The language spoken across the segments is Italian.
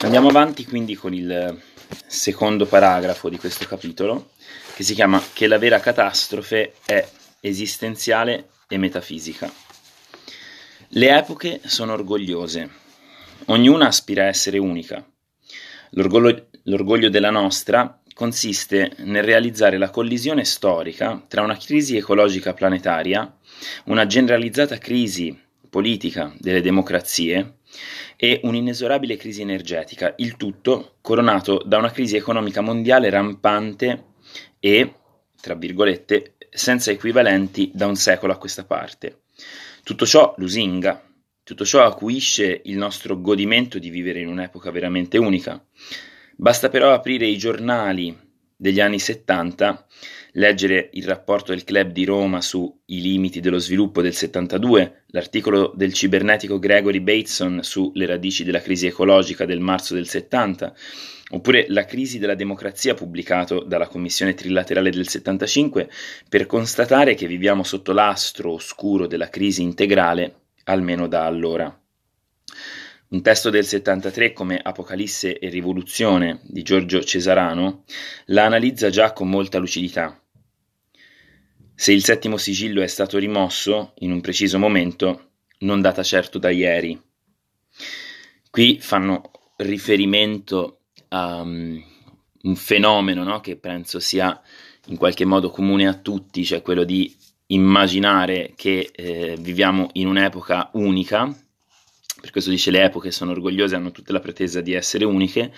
Andiamo avanti quindi con il secondo paragrafo di questo capitolo, che si chiama Che la vera catastrofe è esistenziale e metafisica. Le epoche sono orgogliose, ognuna aspira a essere unica. L'orgoglio, l'orgoglio della nostra consiste nel realizzare la collisione storica tra una crisi ecologica planetaria, una generalizzata crisi politica delle democrazie e un'inesorabile crisi energetica, il tutto coronato da una crisi economica mondiale rampante e, tra virgolette, senza equivalenti da un secolo a questa parte. Tutto ciò lusinga, tutto ciò acuisce il nostro godimento di vivere in un'epoca veramente unica. Basta però aprire i giornali degli anni 70 leggere il rapporto del Club di Roma sui limiti dello sviluppo del 72, l'articolo del cibernetico Gregory Bateson sulle radici della crisi ecologica del marzo del 70, oppure La crisi della democrazia pubblicato dalla Commissione Trilaterale del 75, per constatare che viviamo sotto l'astro oscuro della crisi integrale almeno da allora. Un testo del 73 come Apocalisse e Rivoluzione di Giorgio Cesarano la analizza già con molta lucidità. Se il settimo sigillo è stato rimosso in un preciso momento, non data certo da ieri. Qui fanno riferimento a um, un fenomeno no? che penso sia in qualche modo comune a tutti, cioè quello di immaginare che eh, viviamo in un'epoca unica per questo dice le epoche sono orgogliose, hanno tutte la pretesa di essere uniche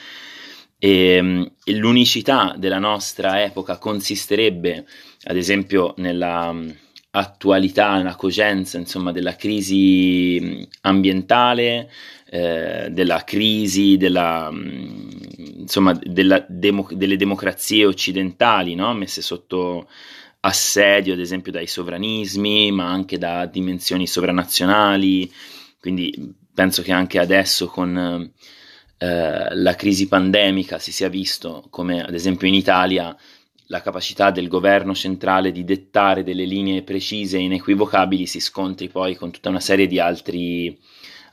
e, e l'unicità della nostra epoca consisterebbe ad esempio nella attualità, nella cogenza insomma, della crisi ambientale, eh, della crisi della, insomma, della demo, delle democrazie occidentali no? messe sotto assedio ad esempio dai sovranismi ma anche da dimensioni sovranazionali quindi penso che anche adesso con eh, la crisi pandemica si sia visto come ad esempio in Italia la capacità del governo centrale di dettare delle linee precise e inequivocabili si scontri poi con tutta una serie di altri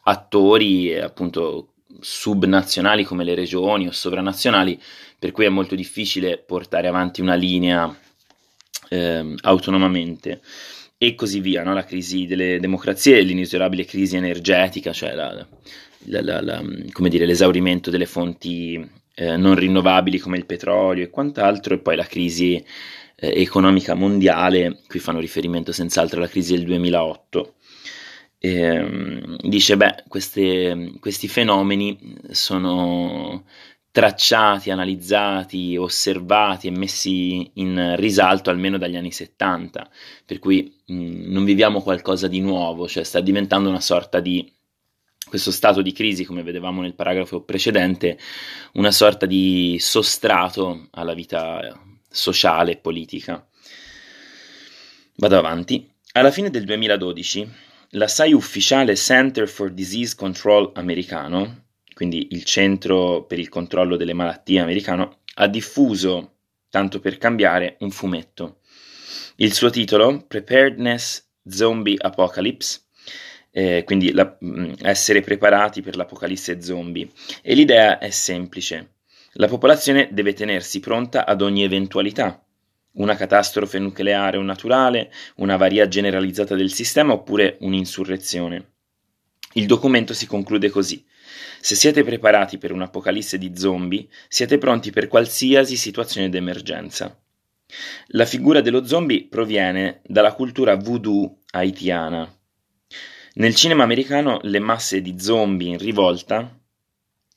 attori, appunto subnazionali come le regioni o sovranazionali, per cui è molto difficile portare avanti una linea eh, autonomamente e così via, no? la crisi delle democrazie, l'inesorabile crisi energetica, cioè la, la, la, dire, l'esaurimento delle fonti eh, non rinnovabili come il petrolio e quant'altro, e poi la crisi eh, economica mondiale, qui fanno riferimento senz'altro alla crisi del 2008. E, ehm, dice, beh, queste, questi fenomeni sono tracciati, analizzati, osservati e messi in risalto almeno dagli anni 70, per cui mh, mm, non viviamo qualcosa di nuovo, cioè sta diventando una sorta di questo stato di crisi, come vedevamo nel paragrafo precedente, una sorta di sostrato alla vita sociale e politica. Vado avanti. Alla fine del 2012, l'assai ufficiale Center for Disease Control americano quindi il Centro per il controllo delle malattie americano, ha diffuso, tanto per cambiare, un fumetto. Il suo titolo, Preparedness Zombie Apocalypse, eh, quindi la, mm, essere preparati per l'apocalisse zombie. E l'idea è semplice. La popolazione deve tenersi pronta ad ogni eventualità, una catastrofe nucleare o naturale, una varia generalizzata del sistema oppure un'insurrezione. Il documento si conclude così. Se siete preparati per un'apocalisse di zombie, siete pronti per qualsiasi situazione d'emergenza. La figura dello zombie proviene dalla cultura voodoo haitiana. Nel cinema americano le masse di zombie in rivolta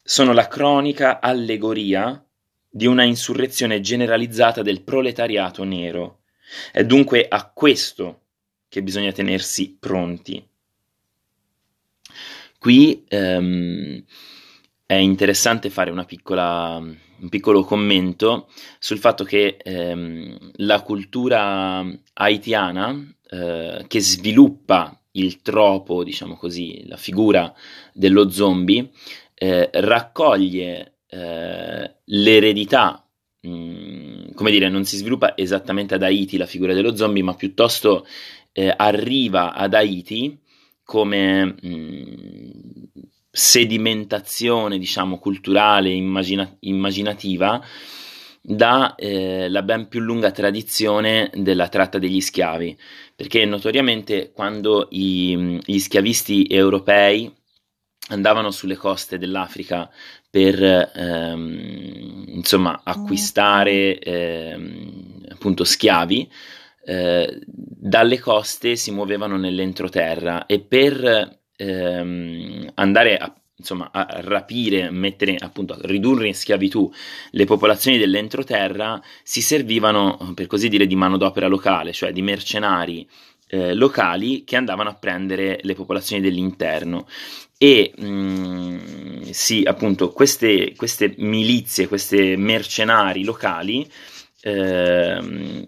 sono la cronica allegoria di una insurrezione generalizzata del proletariato nero. È dunque a questo che bisogna tenersi pronti. Qui ehm, è interessante fare piccola, un piccolo commento sul fatto che ehm, la cultura haitiana eh, che sviluppa il tropo, diciamo così, la figura dello zombie, eh, raccoglie eh, l'eredità, mh, mm, come dire, non si sviluppa esattamente ad Haiti la figura dello zombie, ma piuttosto eh, arriva ad Haiti come mh, mm, sedimentazione, diciamo, culturale, immagina- immaginativa, dalla eh, ben più lunga tradizione della tratta degli schiavi, perché notoriamente quando i, gli schiavisti europei andavano sulle coste dell'Africa per ehm, insomma acquistare ehm, appunto schiavi, eh, dalle coste si muovevano nell'entroterra e per ehm, andare a, insomma, a rapire, mettere, appunto, a ridurre in schiavitù le popolazioni dell'entroterra, si servivano, per così dire, di manodopera locale, cioè di mercenari eh, locali che andavano a prendere le popolazioni dell'interno. E mh, mm, sì, appunto, queste, queste milizie, questi mercenari locali eh,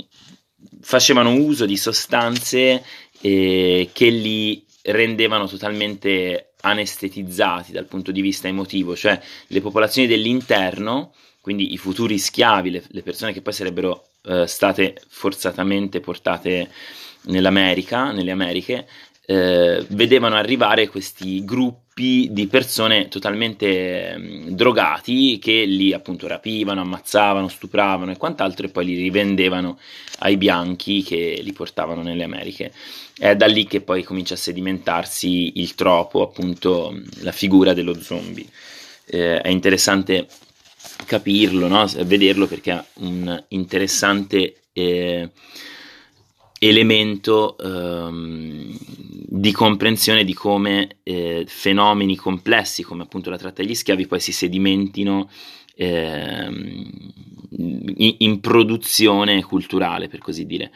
facevano uso di sostanze eh, che li rendevano totalmente anestetizzati dal punto di vista emotivo, cioè le popolazioni dell'interno, quindi i futuri schiavi, le, le persone che poi sarebbero eh, state forzatamente portate nell'America, nelle Americhe, eh, vedevano arrivare questi gruppi di persone totalmente eh, drogati che li appunto rapivano, ammazzavano, stupravano e quant'altro e poi li rivendevano ai bianchi che li portavano nelle Americhe. È da lì che poi comincia a sedimentarsi il tropo, appunto la figura dello zombie. Eh, è interessante capirlo, no? vederlo perché ha un interessante eh, elemento ehm, di comprensione di come eh, fenomeni complessi come appunto la tratta degli schiavi poi si sedimentino ehm, in, produzione culturale per così dire.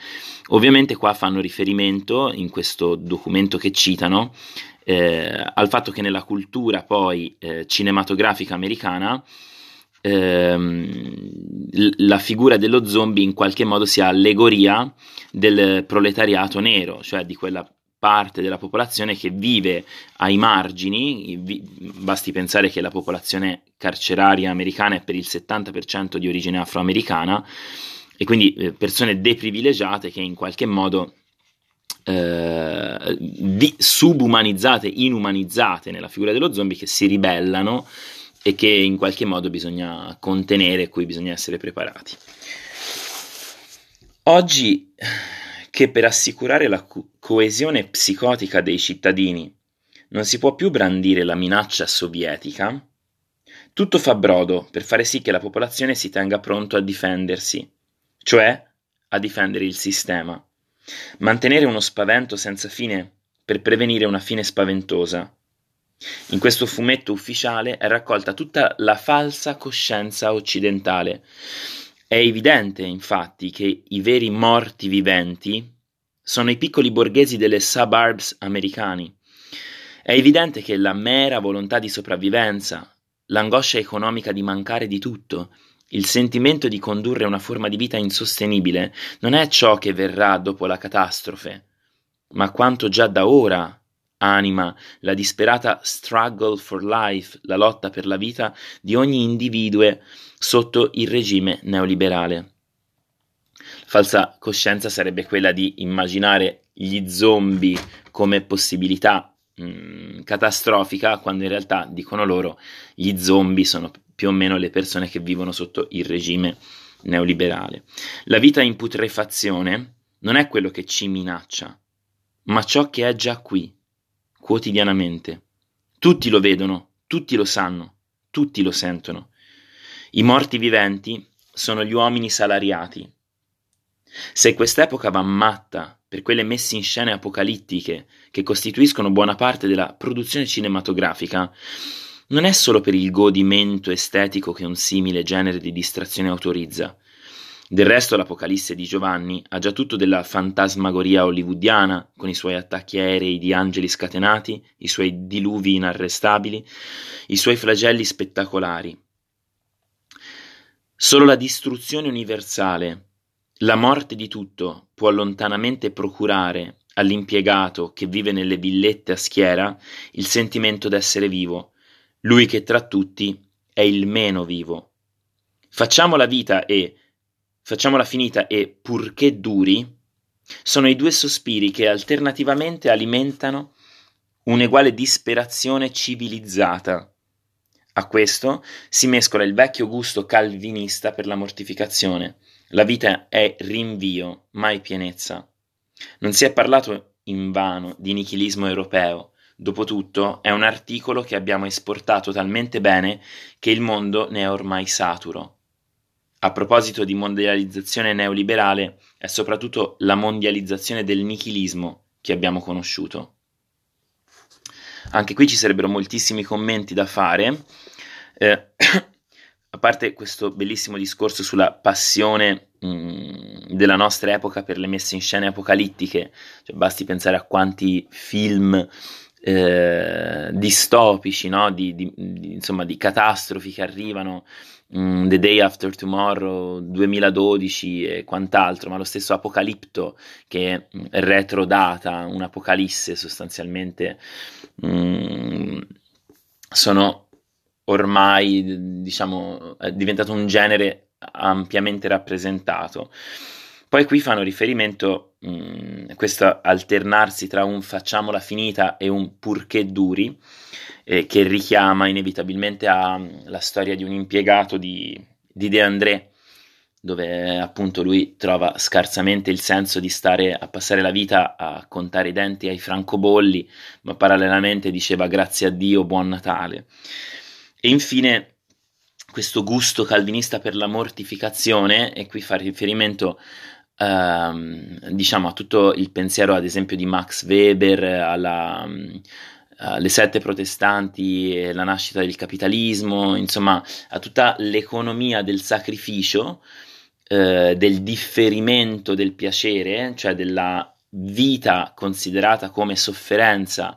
Ovviamente qua fanno riferimento in questo documento che citano eh, al fatto che nella cultura poi eh, cinematografica americana ehm, la figura dello zombie in qualche modo sia allegoria del proletariato nero, cioè di quella parte della popolazione che vive ai margini, basti pensare che la popolazione carceraria americana è per il 70% di origine afroamericana e quindi eh, persone deprivilegiate che in qualche modo eh, subumanizzate, inumanizzate nella figura dello zombie che si ribellano e che in qualche modo bisogna contenere e cui bisogna essere preparati. Oggi che per assicurare la co- coesione psicotica dei cittadini non si può più brandire la minaccia sovietica, tutto fa brodo per fare sì che la popolazione si tenga pronto a difendersi, cioè a difendere il sistema. Mantenere uno spavento senza fine per prevenire una fine spaventosa, in questo fumetto ufficiale è raccolta tutta la falsa coscienza occidentale. È evidente, infatti, che i veri morti viventi sono i piccoli borghesi delle suburbs americani. È evidente che la mera volontà di sopravvivenza, l'angoscia economica di mancare di tutto, il sentimento di condurre una forma di vita insostenibile non è ciò che verrà dopo la catastrofe, ma quanto già da ora anima la disperata struggle for life, la lotta per la vita di ogni individuo sotto il regime neoliberale. Falsa coscienza sarebbe quella di immaginare gli zombie come possibilità mh, mm, catastrofica, quando in realtà, dicono loro, gli zombie sono più o meno le persone che vivono sotto il regime neoliberale. La vita in putrefazione non è quello che ci minaccia, ma ciò che è già qui, quotidianamente. Tutti lo vedono, tutti lo sanno, tutti lo sentono. I morti viventi sono gli uomini salariati. Se quest'epoca va matta per quelle messe in scena apocalittiche che costituiscono buona parte della produzione cinematografica, non è solo per il godimento estetico che un simile genere di distrazione autorizza, del resto l'Apocalisse di Giovanni ha già tutto della fantasmagoria hollywoodiana, con i suoi attacchi aerei di angeli scatenati, i suoi diluvi inarrestabili, i suoi flagelli spettacolari. Solo la distruzione universale, la morte di tutto, può lontanamente procurare all'impiegato che vive nelle villette a schiera il sentimento d'essere vivo, lui che tra tutti è il meno vivo. Facciamo la vita e, facciamola finita e purché duri, sono i due sospiri che alternativamente alimentano un'eguale disperazione civilizzata. A questo si mescola il vecchio gusto calvinista per la mortificazione. La vita è rinvio, mai pienezza. Non si è parlato invano di nichilismo europeo. Dopotutto è un articolo che abbiamo esportato talmente bene che il mondo ne è ormai saturo. A proposito di mondializzazione neoliberale, è soprattutto la mondializzazione del nichilismo che abbiamo conosciuto. Anche qui ci sarebbero moltissimi commenti da fare, eh, a parte questo bellissimo discorso sulla passione mh, mm, della nostra epoca per le messe in scena apocalittiche, cioè, basti pensare a quanti film eh, distopici, no? di, di, di, insomma, di catastrofi che arrivano Mm, The Day After Tomorrow 2012 e quant'altro, ma lo stesso Apocalipto che è mm, retrodata, un'apocalisse sostanzialmente, mm, sono ormai, diciamo, è diventato un genere ampiamente rappresentato. Poi qui fanno riferimento a questo alternarsi tra un facciamola finita e un purché duri, eh, che richiama inevitabilmente alla storia di un impiegato di, di De André, dove appunto lui trova scarsamente il senso di stare a passare la vita a contare i denti ai francobolli, ma parallelamente diceva grazie a Dio, buon Natale. E infine questo gusto calvinista per la mortificazione, e qui fa riferimento ehm, diciamo a tutto il pensiero ad esempio di Max Weber, alla, uh, le sette protestanti, la nascita del capitalismo, insomma a tutta l'economia del sacrificio, uh, del differimento del piacere, cioè della vita considerata come sofferenza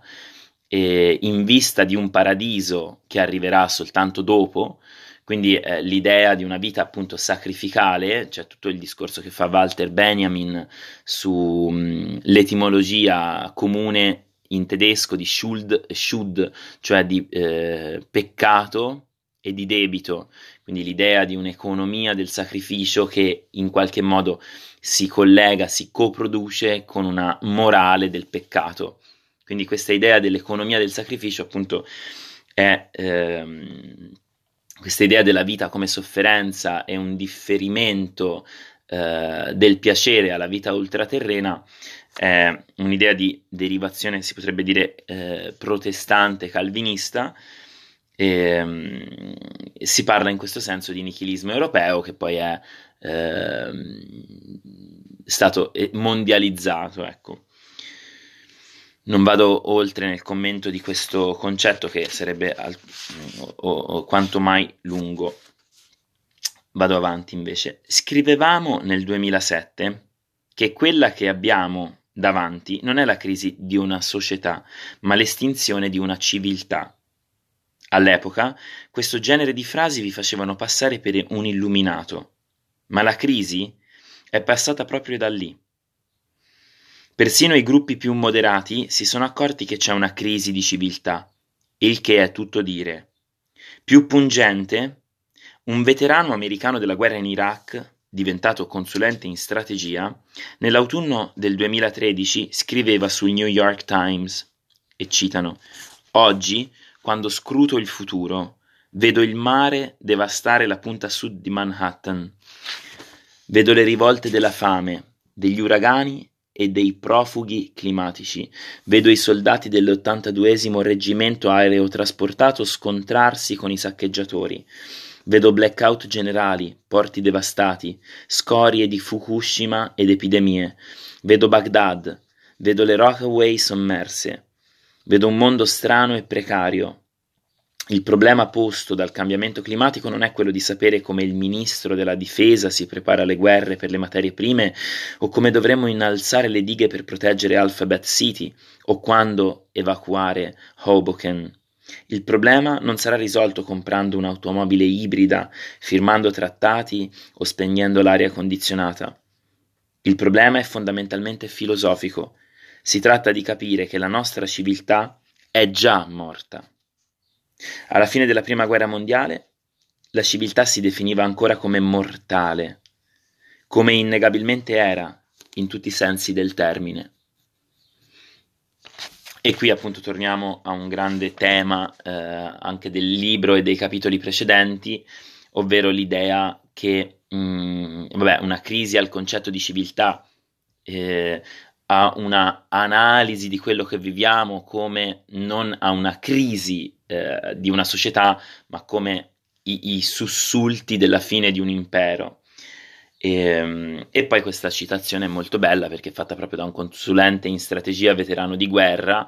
eh, in vista di un paradiso che arriverà soltanto dopo, quindi eh, l'idea di una vita appunto sacrificale, cioè tutto il discorso che fa Walter Benjamin sull'etimologia mm, comune in tedesco di Schuld, Schuld cioè di eh, peccato e di debito, quindi l'idea di un'economia del sacrificio che in qualche modo si collega, si coproduce con una morale del peccato. Quindi questa idea dell'economia del sacrificio appunto è ehm, questa idea della vita come sofferenza e un differimento eh, del piacere alla vita ultraterrena è un'idea di derivazione, si potrebbe dire, eh, protestante, calvinista. E, um, si parla in questo senso di nichilismo europeo che poi è eh, stato mondializzato. Ecco. Non vado oltre nel commento di questo concetto che sarebbe al, o, o, quanto mai lungo. Vado avanti invece. Scrivevamo nel 2007 che quella che abbiamo davanti non è la crisi di una società, ma l'estinzione di una civiltà. All'epoca questo genere di frasi vi facevano passare per un illuminato, ma la crisi è passata proprio da lì. Persino i gruppi più moderati si sono accorti che c'è una crisi di civiltà, il che è tutto dire. Più pungente, un veterano americano della guerra in Iraq diventato consulente in strategia, nell'autunno del 2013 scriveva sul New York Times, e citano, Oggi, quando scruto il futuro, vedo il mare devastare la punta sud di Manhattan, vedo le rivolte della fame, degli uragani e dei profughi climatici. Vedo i soldati dell'82 reggimento aerotrasportato scontrarsi con i saccheggiatori. Vedo blackout generali, porti devastati, scorie di Fukushima ed epidemie. Vedo Baghdad, vedo le Rockaway sommerse. Vedo un mondo strano e precario. Il problema posto dal cambiamento climatico non è quello di sapere come il ministro della difesa si prepara alle guerre per le materie prime o come dovremmo innalzare le dighe per proteggere Alphabet City o quando evacuare Hoboken. Il problema non sarà risolto comprando un'automobile ibrida, firmando trattati o spegnendo l'aria condizionata. Il problema è fondamentalmente filosofico. Si tratta di capire che la nostra civiltà è già morta. Alla fine della Prima Guerra Mondiale, la civiltà si definiva ancora come mortale, come innegabilmente era in tutti i sensi del termine. E qui appunto torniamo a un grande tema eh, anche del libro e dei capitoli precedenti, ovvero l'idea che mh, mm, vabbè, una crisi al concetto di civiltà, eh, a una analisi di quello che viviamo come non a una crisi eh, di una società, ma come i, i, sussulti della fine di un impero. E, ehm, e, poi questa citazione è molto bella perché è fatta proprio da un consulente in strategia veterano di guerra,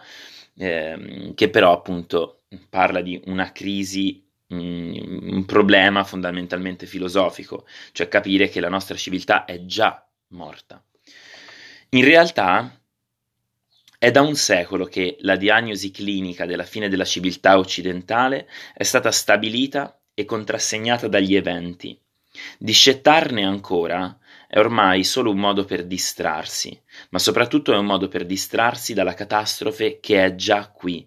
eh, che però appunto parla di una crisi mm, un problema fondamentalmente filosofico, cioè capire che la nostra civiltà è già morta. In realtà è da un secolo che la diagnosi clinica della fine della civiltà occidentale è stata stabilita e contrassegnata dagli eventi. Discettarne ancora è ormai solo un modo per distrarsi, ma soprattutto è un modo per distrarsi dalla catastrofe che è già qui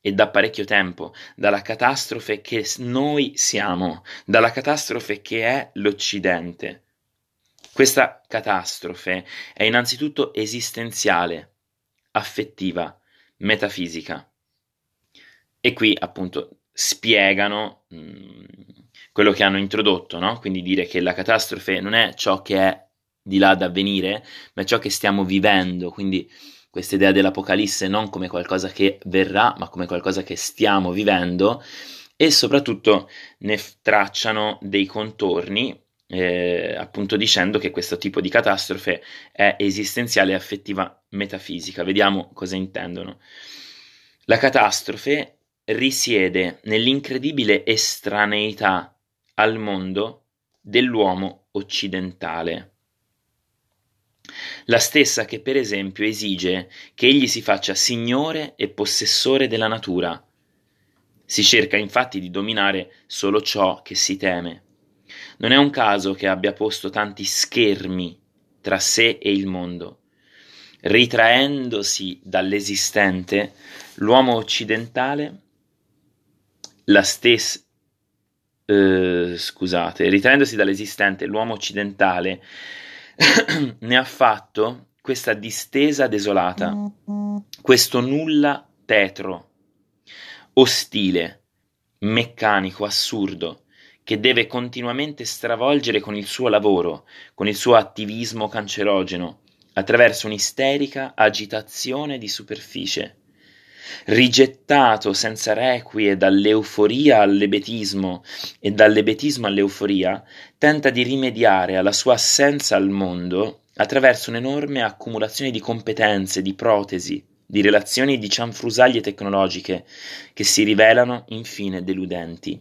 e da parecchio tempo, dalla catastrofe che noi siamo, dalla catastrofe che è l'Occidente. Questa catastrofe è innanzitutto esistenziale, affettiva, metafisica. E qui appunto spiegano mh, mm, quello che hanno introdotto, no? quindi dire che la catastrofe non è ciò che è di là da avvenire, ma è ciò che stiamo vivendo, quindi questa idea dell'Apocalisse non come qualcosa che verrà, ma come qualcosa che stiamo vivendo e soprattutto ne tracciano dei contorni eh, appunto dicendo che questo tipo di catastrofe è esistenziale e affettiva metafisica. Vediamo cosa intendono. La catastrofe risiede nell'incredibile estraneità al mondo dell'uomo occidentale. La stessa che per esempio esige che egli si faccia signore e possessore della natura. Si cerca infatti di dominare solo ciò che si teme. Non è un caso che abbia posto tanti schermi tra sé e il mondo. Ritraendosi dall'esistente, l'uomo occidentale, la stessa, eh, scusate, ritraendosi dall'esistente, l'uomo occidentale ne ha fatto questa distesa desolata, questo nulla tetro, ostile, meccanico, assurdo, che deve continuamente stravolgere con il suo lavoro, con il suo attivismo cancerogeno, attraverso un'isterica agitazione di superficie. Rigettato senza requie dall'euforia all'ebetismo e dall'ebetismo all'euforia, tenta di rimediare alla sua assenza al mondo attraverso un'enorme accumulazione di competenze, di protesi, di relazioni e di cianfrusaglie tecnologiche che si rivelano infine deludenti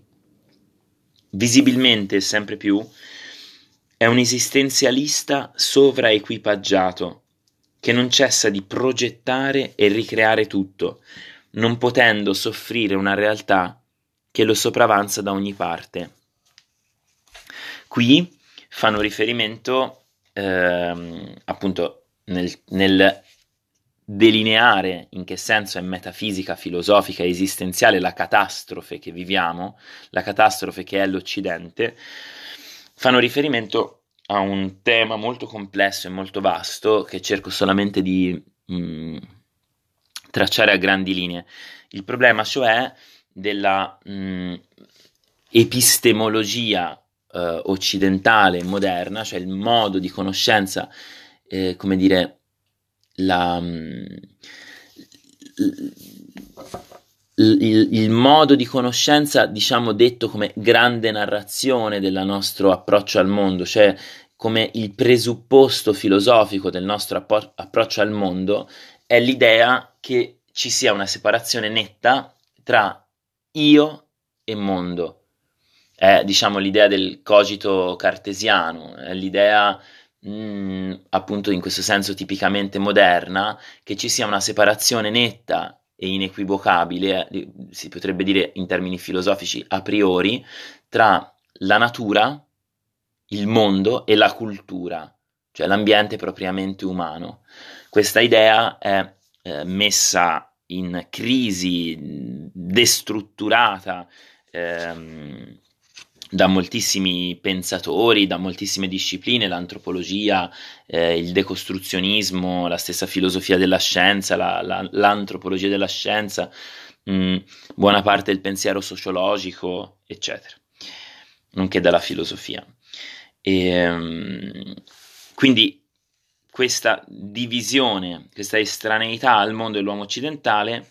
visibilmente sempre più, è un esistenzialista sovraequipaggiato che non cessa di progettare e ricreare tutto, non potendo soffrire una realtà che lo sopravanza da ogni parte. Qui fanno riferimento ehm, appunto nel, nel delineare in che senso è metafisica, filosofica, esistenziale la catastrofe che viviamo, la catastrofe che è l'Occidente, fanno riferimento a un tema molto complesso e molto vasto che cerco solamente di mh, mm, tracciare a grandi linee. Il problema cioè della mh, mm, epistemologia eh, occidentale moderna, cioè il modo di conoscenza, eh, come dire, la, il, il, modo di conoscenza, diciamo detto come grande narrazione del nostro approccio al mondo, cioè come il presupposto filosofico del nostro appro- approccio al mondo, è l'idea che ci sia una separazione netta tra io e mondo. È diciamo l'idea del cogito cartesiano, è l'idea mm, appunto in questo senso tipicamente moderna, che ci sia una separazione netta e inequivocabile, eh, si potrebbe dire in termini filosofici a priori, tra la natura, il mondo e la cultura, cioè l'ambiente propriamente umano. Questa idea è eh, messa in crisi, destrutturata, ehm, da moltissimi pensatori, da moltissime discipline, l'antropologia, eh, il decostruzionismo, la stessa filosofia della scienza, la, la, l'antropologia della scienza, mh, mm, buona parte del pensiero sociologico, eccetera, nonché dalla filosofia. E, um, quindi questa divisione, questa estraneità al mondo dell'uomo occidentale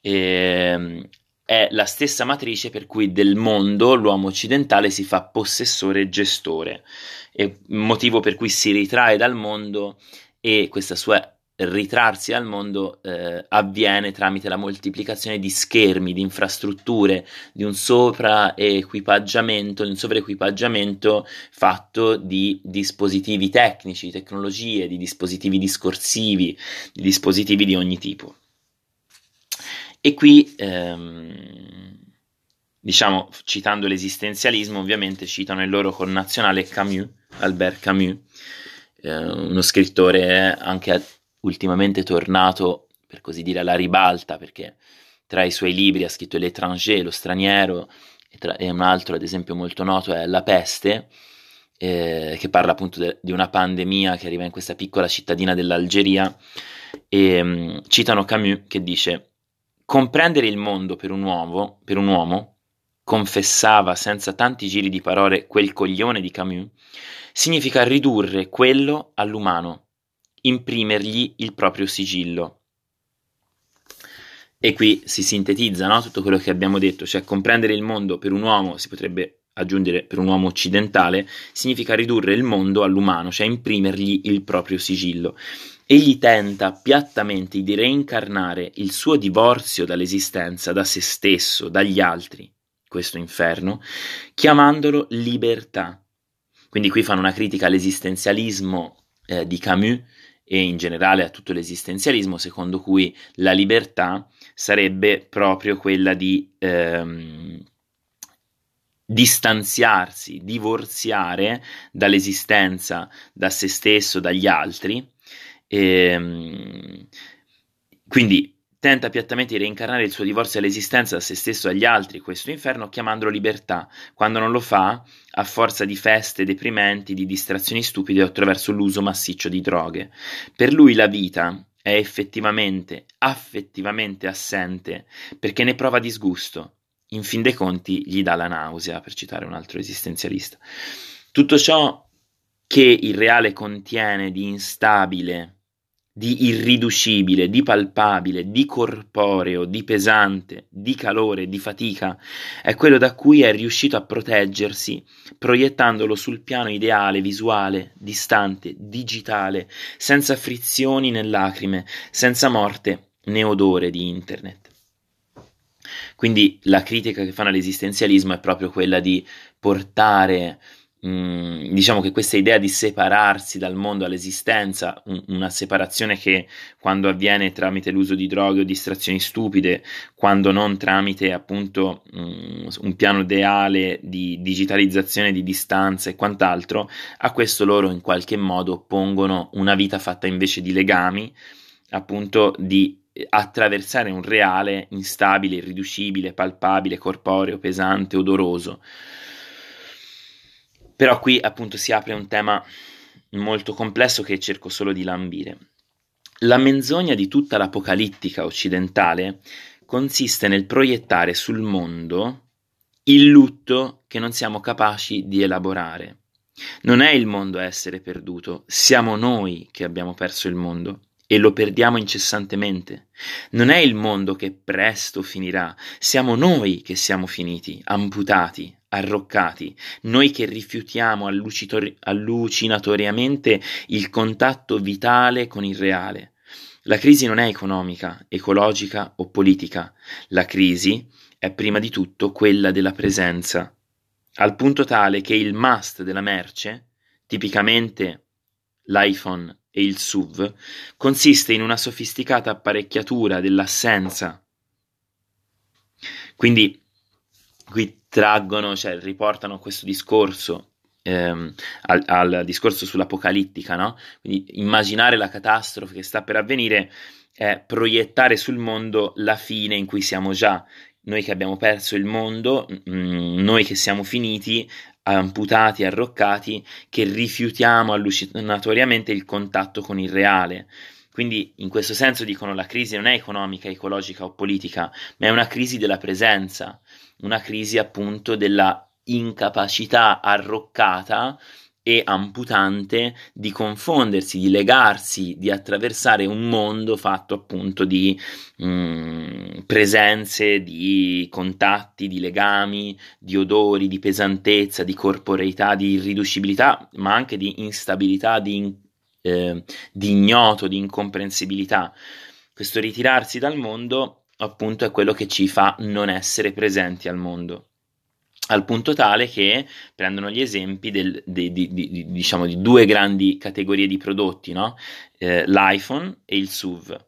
eh, è la stessa matrice per cui del mondo l'uomo occidentale si fa possessore e gestore, è motivo per cui si ritrae dal mondo e questa sua ritrarsi al mondo eh, avviene tramite la moltiplicazione di schermi, di infrastrutture, di un sovraequipaggiamento, di un sovraequipaggiamento fatto di dispositivi tecnici, di tecnologie, di dispositivi discorsivi, di dispositivi di ogni tipo. E qui, ehm, diciamo, citando l'esistenzialismo, ovviamente citano il loro connazionale Camus, Albert Camus, eh, uno scrittore anche ultimamente tornato, per così dire, alla ribalta, perché tra i suoi libri ha scritto L'étranger, lo straniero, e, tra, e un altro, ad esempio, molto noto è La peste, eh, che parla appunto de, di una pandemia che arriva in questa piccola cittadina dell'Algeria, e um, citano Camus che dice Comprendere il mondo per un uomo, per un uomo, confessava senza tanti giri di parole quel coglione di Camus, significa ridurre quello all'umano, imprimergli il proprio sigillo. E qui si sintetizza no? tutto quello che abbiamo detto, cioè comprendere il mondo per un uomo, si potrebbe aggiungere per un uomo occidentale, significa ridurre il mondo all'umano, cioè imprimergli il proprio sigillo. Egli tenta piattamente di reincarnare il suo divorzio dall'esistenza, da se stesso, dagli altri, questo inferno, chiamandolo libertà. Quindi qui fanno una critica all'esistenzialismo eh, di Camus e in generale a tutto l'esistenzialismo, secondo cui la libertà sarebbe proprio quella di ehm, distanziarsi, divorziare dall'esistenza, da se stesso, dagli altri e, ehm, quindi tenta piattamente di reincarnare il suo divorzio all'esistenza da se stesso e agli altri, questo inferno, chiamandolo libertà. Quando non lo fa, a forza di feste deprimenti, di distrazioni stupide o attraverso l'uso massiccio di droghe. Per lui la vita è effettivamente, affettivamente assente perché ne prova disgusto. In fin dei conti gli dà la nausea, per citare un altro esistenzialista. Tutto ciò che il reale contiene di instabile, di irriducibile, di palpabile, di corporeo, di pesante, di calore, di fatica, è quello da cui è riuscito a proteggersi, proiettandolo sul piano ideale, visuale, distante, digitale, senza frizioni né lacrime, senza morte né odore di internet. Quindi la critica che fanno all'esistenzialismo è proprio quella di portare Mm, diciamo che questa idea di separarsi dal mondo all'esistenza, un, una separazione che quando avviene tramite l'uso di droghe o distrazioni stupide, quando non tramite appunto mm, un piano ideale di digitalizzazione di distanza e quant'altro, a questo loro in qualche modo oppongono una vita fatta invece di legami, appunto di attraversare un reale instabile, irriducibile, palpabile, corporeo, pesante, odoroso. Però qui appunto si apre un tema molto complesso che cerco solo di lambire. La menzogna di tutta l'apocalittica occidentale consiste nel proiettare sul mondo il lutto che non siamo capaci di elaborare. Non è il mondo a essere perduto, siamo noi che abbiamo perso il mondo e lo perdiamo incessantemente. Non è il mondo che presto finirà, siamo noi che siamo finiti, amputati, arroccati, noi che rifiutiamo allucinatoriamente il contatto vitale con il reale. La crisi non è economica, ecologica o politica, la crisi è prima di tutto quella della presenza, al punto tale che il must della merce, tipicamente l'iPhone e il SUV, consiste in una sofisticata apparecchiatura dell'assenza. Quindi qui traggono, cioè riportano questo discorso ehm, al, al, discorso sull'apocalittica, no? Quindi immaginare la catastrofe che sta per avvenire è proiettare sul mondo la fine in cui siamo già, noi che abbiamo perso il mondo, mm, noi che siamo finiti, amputati, arroccati, che rifiutiamo allucinatoriamente il contatto con il reale. Quindi in questo senso dicono la crisi non è economica, ecologica o politica, ma è una crisi della presenza, una crisi appunto della incapacità arroccata e amputante di confondersi, di legarsi, di attraversare un mondo fatto appunto di mh, mm, presenze, di contatti, di legami, di odori, di pesantezza, di corporeità, di irriducibilità, ma anche di instabilità, di, eh, di ignoto, di incomprensibilità. Questo ritirarsi dal mondo appunto è quello che ci fa non essere presenti al mondo al punto tale che prendono gli esempi del, di, di, di, diciamo, di, due grandi categorie di prodotti, no? eh, l'iPhone e il SUV.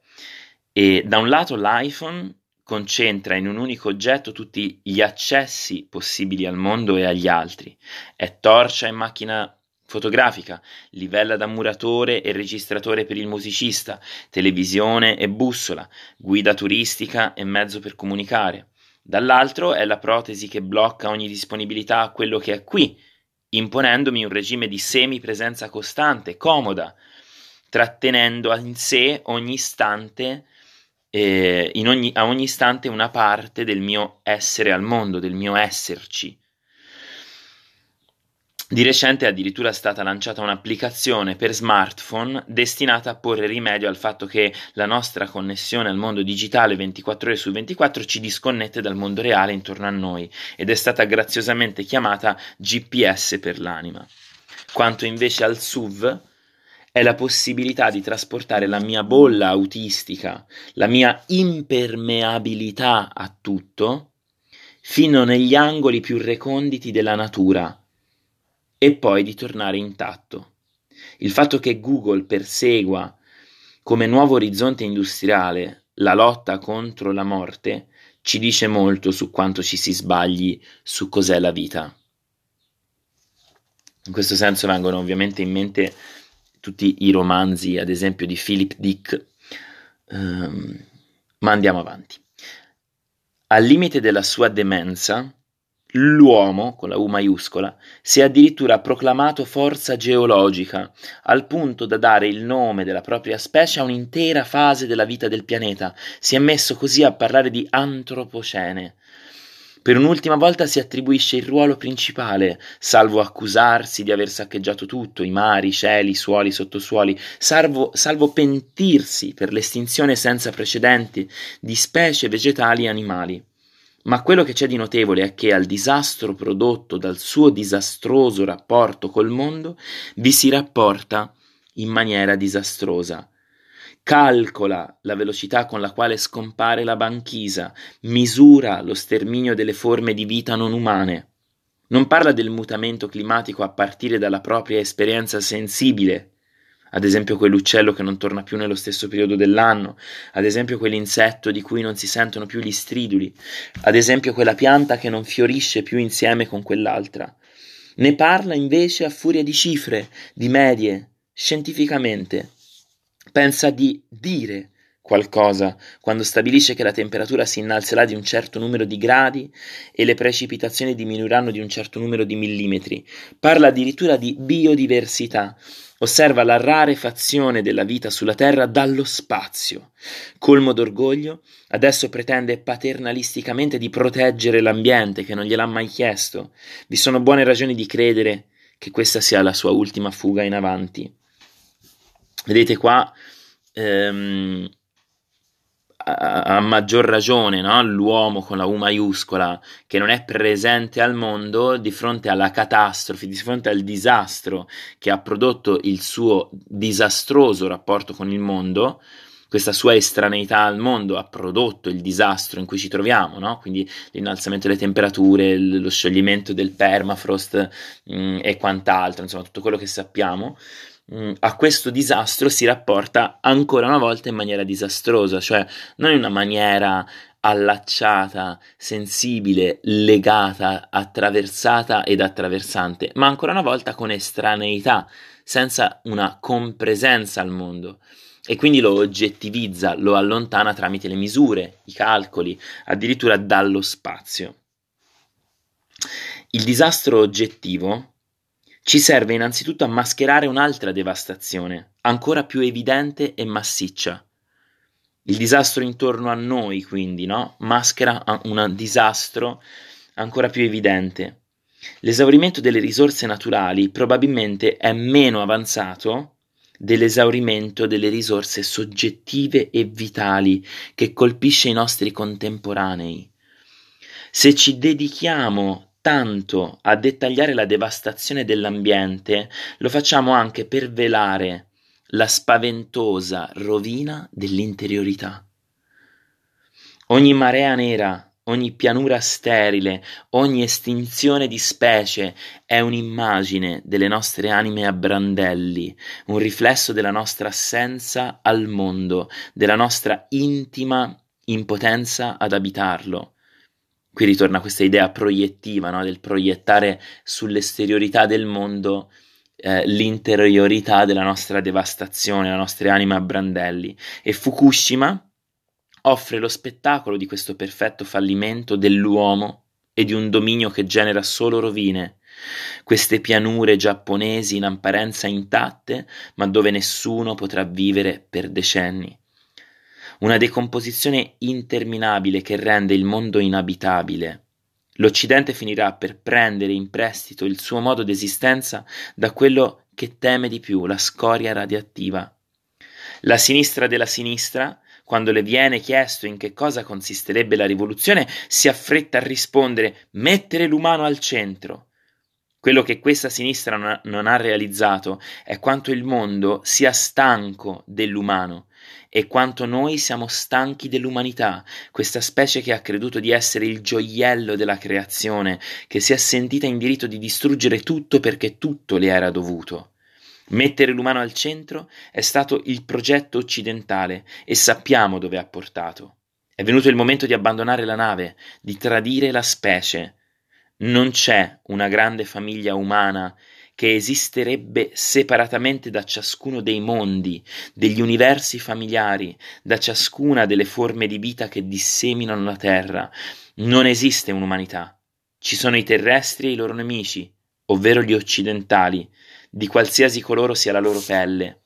E da un lato l'iPhone concentra in un unico oggetto tutti gli accessi possibili al mondo e agli altri. È torcia e macchina fotografica, livella da muratore e registratore per il musicista, televisione e bussola, guida turistica e mezzo per comunicare dall'altro è la protesi che blocca ogni disponibilità a quello che è qui, imponendomi un regime di semipresenza costante, comoda, trattenendo in sé ogni istante, eh, ogni, a ogni istante una parte del mio essere al mondo, del mio esserci. Di recente è addirittura stata lanciata un'applicazione per smartphone destinata a porre rimedio al fatto che la nostra connessione al mondo digitale 24 ore su 24 ci disconnette dal mondo reale intorno a noi ed è stata graziosamente chiamata GPS per l'anima. Quanto invece al SUV è la possibilità di trasportare la mia bolla autistica, la mia impermeabilità a tutto, fino negli angoli più reconditi della natura e poi di tornare intatto. Il fatto che Google persegua come nuovo orizzonte industriale la lotta contro la morte ci dice molto su quanto ci si sbagli su cos'è la vita. In questo senso vengono ovviamente in mente tutti i romanzi, ad esempio di Philip Dick, um, ma andiamo avanti. Al limite della sua demenza, L'uomo, con la U maiuscola, si è addirittura proclamato forza geologica, al punto da dare il nome della propria specie a un'intera fase della vita del pianeta. Si è messo così a parlare di antropocene. Per un'ultima volta si attribuisce il ruolo principale, salvo accusarsi di aver saccheggiato tutto, i mari, cieli, suoli, sottosuoli, salvo, salvo pentirsi per l'estinzione senza precedenti di specie vegetali e animali. Ma quello che c'è di notevole è che al disastro prodotto dal suo disastroso rapporto col mondo vi si rapporta in maniera disastrosa. Calcola la velocità con la quale scompare la banchisa, misura lo sterminio delle forme di vita non umane. Non parla del mutamento climatico a partire dalla propria esperienza sensibile, ad esempio quell'uccello che non torna più nello stesso periodo dell'anno, ad esempio quell'insetto di cui non si sentono più gli striduli, ad esempio quella pianta che non fiorisce più insieme con quell'altra. Ne parla invece a furia di cifre, di medie, scientificamente. Pensa di dire qualcosa quando stabilisce che la temperatura si innalzerà di un certo numero di gradi e le precipitazioni diminuiranno di un certo numero di millimetri. Parla addirittura di biodiversità osserva la rarefazione della vita sulla Terra dallo spazio. Colmo d'orgoglio, adesso pretende paternalisticamente di proteggere l'ambiente che non gliel'ha mai chiesto. Vi sono buone ragioni di credere che questa sia la sua ultima fuga in avanti. Vedete qua ehm, a, maggior ragione no? l'uomo con la U maiuscola che non è presente al mondo di fronte alla catastrofe, di fronte al disastro che ha prodotto il suo disastroso rapporto con il mondo, questa sua estraneità al mondo ha prodotto il disastro in cui ci troviamo, no? quindi l'innalzamento delle temperature, lo scioglimento del permafrost mh, mm, e quant'altro, insomma tutto quello che sappiamo. Mm, a questo disastro si rapporta ancora una volta in maniera disastrosa, cioè non in una maniera allacciata, sensibile, legata, attraversata ed attraversante, ma ancora una volta con estraneità, senza una compresenza al mondo. e quindi lo oggettivizza, lo allontana tramite le misure, i calcoli, addirittura dallo spazio. Il disastro oggettivo ci serve innanzitutto a mascherare un'altra devastazione, ancora più evidente e massiccia. Il disastro intorno a noi, quindi, no? maschera un disastro ancora più evidente. L'esaurimento delle risorse naturali probabilmente è meno avanzato dell'esaurimento delle risorse soggettive e vitali che colpisce i nostri contemporanei. Se ci dedichiamo tanto a dettagliare la devastazione dell'ambiente, lo facciamo anche per velare la spaventosa rovina dell'interiorità. Ogni marea nera ogni pianura sterile, ogni estinzione di specie è un'immagine delle nostre anime a brandelli, un riflesso della nostra assenza al mondo, della nostra intima impotenza ad abitarlo. Qui ritorna questa idea proiettiva, no? del proiettare sull'esteriorità del mondo eh, l'interiorità della nostra devastazione, la nostra anima a brandelli. E Fukushima, offre lo spettacolo di questo perfetto fallimento dell'uomo e di un dominio che genera solo rovine, queste pianure giapponesi in apparenza intatte, ma dove nessuno potrà vivere per decenni. Una decomposizione interminabile che rende il mondo inabitabile. L'Occidente finirà per prendere in prestito il suo modo d'esistenza da quello che teme di più, la scoria radioattiva. La sinistra della sinistra quando le viene chiesto in che cosa consisterebbe la rivoluzione, si affretta a rispondere mettere l'umano al centro. Quello che questa sinistra non ha, realizzato è quanto il mondo sia stanco dell'umano e quanto noi siamo stanchi dell'umanità, questa specie che ha creduto di essere il gioiello della creazione, che si è sentita in diritto di distruggere tutto perché tutto le era dovuto. Mettere l'umano al centro è stato il progetto occidentale e sappiamo dove ha portato. È venuto il momento di abbandonare la nave, di tradire la specie. Non c'è una grande famiglia umana che esisterebbe separatamente da ciascuno dei mondi, degli universi familiari, da ciascuna delle forme di vita che disseminano la Terra. Non esiste un'umanità. Ci sono i terrestri e i loro nemici, ovvero gli occidentali, di qualsiasi coloro sia la loro pelle.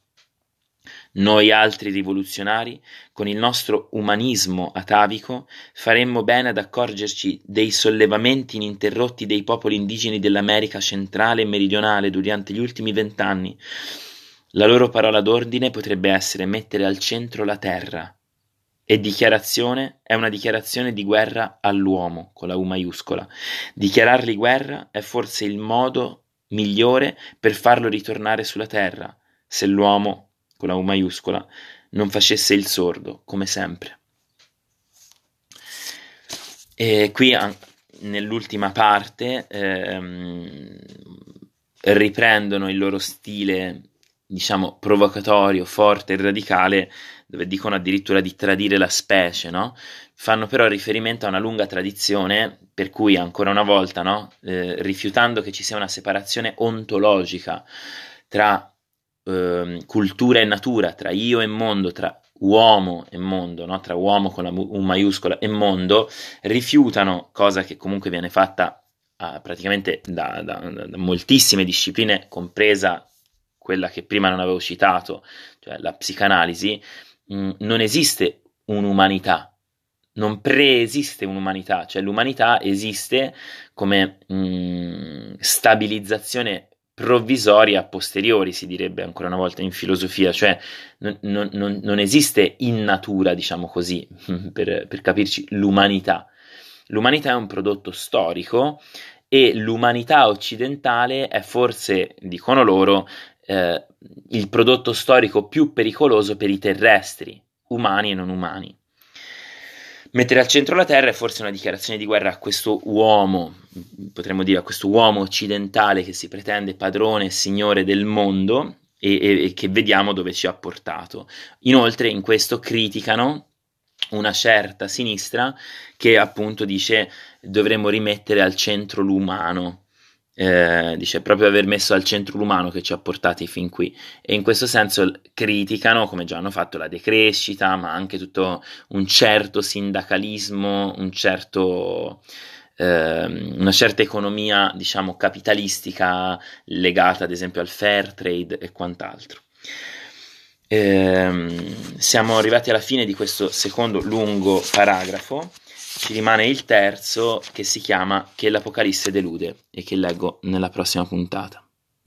Noi altri rivoluzionari, con il nostro umanismo atavico, faremmo bene ad accorgerci dei sollevamenti ininterrotti dei popoli indigeni dell'America centrale e meridionale durante gli ultimi vent'anni. La loro parola d'ordine potrebbe essere mettere al centro la terra. E dichiarazione è una dichiarazione di guerra all'uomo, con la U maiuscola. Dichiarargli guerra è forse il modo migliore per farlo ritornare sulla terra, se l'uomo, con la U maiuscola, non facesse il sordo, come sempre. E qui nell'ultima parte ehm, riprendono il loro stile, diciamo, provocatorio, forte e radicale, dove dicono addirittura di tradire la specie, no? fanno però riferimento a una lunga tradizione per cui ancora una volta, no, eh, rifiutando che ci sia una separazione ontologica tra eh, cultura e natura, tra io e mondo, tra uomo e mondo, no? tra uomo con la U maiuscola e mondo, rifiutano, cosa che comunque viene fatta uh, praticamente da, da, da, moltissime discipline, compresa quella che prima non avevo citato, cioè la psicanalisi, mh, mm, non esiste un'umanità non preesiste un'umanità, cioè l'umanità esiste come mh, mm, stabilizzazione provvisoria a posteriori, si direbbe ancora una volta in filosofia, cioè non, non, non esiste in natura, diciamo così, per, per capirci, l'umanità. L'umanità è un prodotto storico e l'umanità occidentale è forse, dicono loro, eh, il prodotto storico più pericoloso per i terrestri, umani e non umani. Mettere al centro la Terra è forse una dichiarazione di guerra a questo uomo, potremmo dire a questo uomo occidentale che si pretende padrone e signore del mondo e, e, e che vediamo dove ci ha portato. Inoltre in questo criticano una certa sinistra che appunto dice dovremmo rimettere al centro l'umano eh, dice proprio aver messo al centro l'umano che ci ha portati fin qui e in questo senso criticano, come già hanno fatto, la decrescita, ma anche tutto un certo sindacalismo, un certo, eh, una certa economia, diciamo, capitalistica legata ad esempio al fair trade e quant'altro. Eh, siamo arrivati alla fine di questo secondo lungo paragrafo ci rimane il terzo che si chiama Che l'Apocalisse delude e che leggo nella prossima puntata.